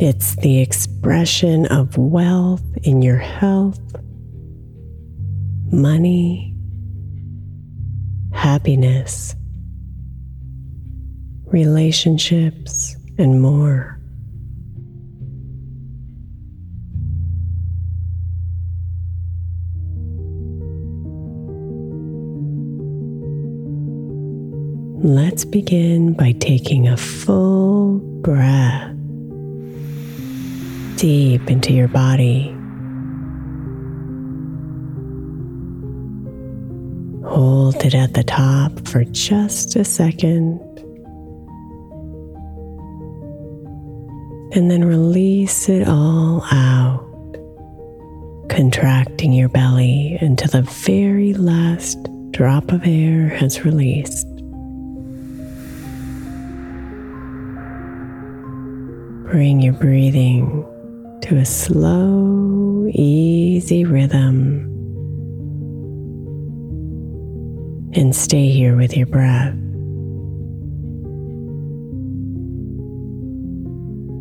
It's the expression of wealth in your health, money, happiness, relationships, and more. Let's begin by taking a full breath deep into your body. Hold it at the top for just a second. And then release it all out, contracting your belly until the very last drop of air has released. Bring your breathing to a slow, easy rhythm. And stay here with your breath.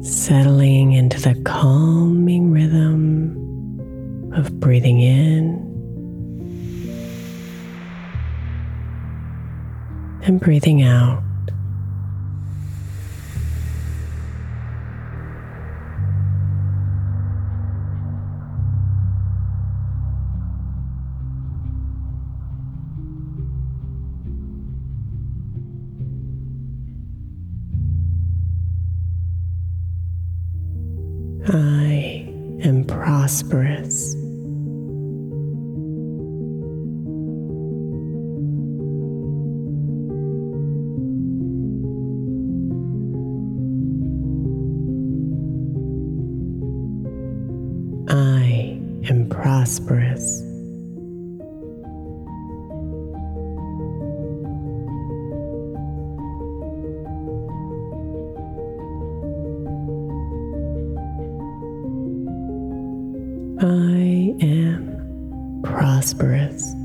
Settling into the calming rhythm of breathing in and breathing out. prosperous. I am prosperous. I am prosperous.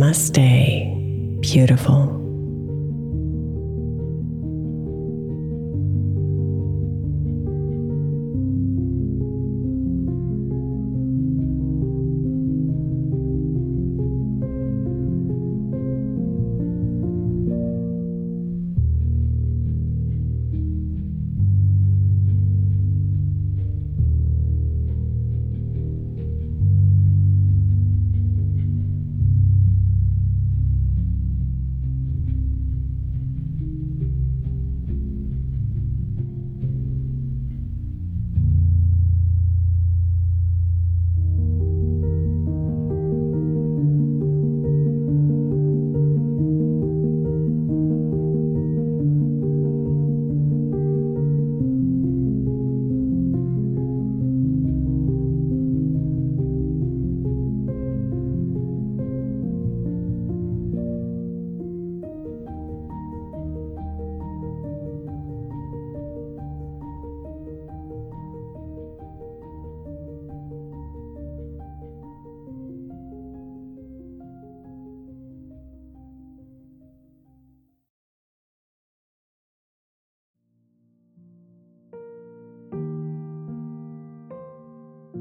Namaste, beautiful.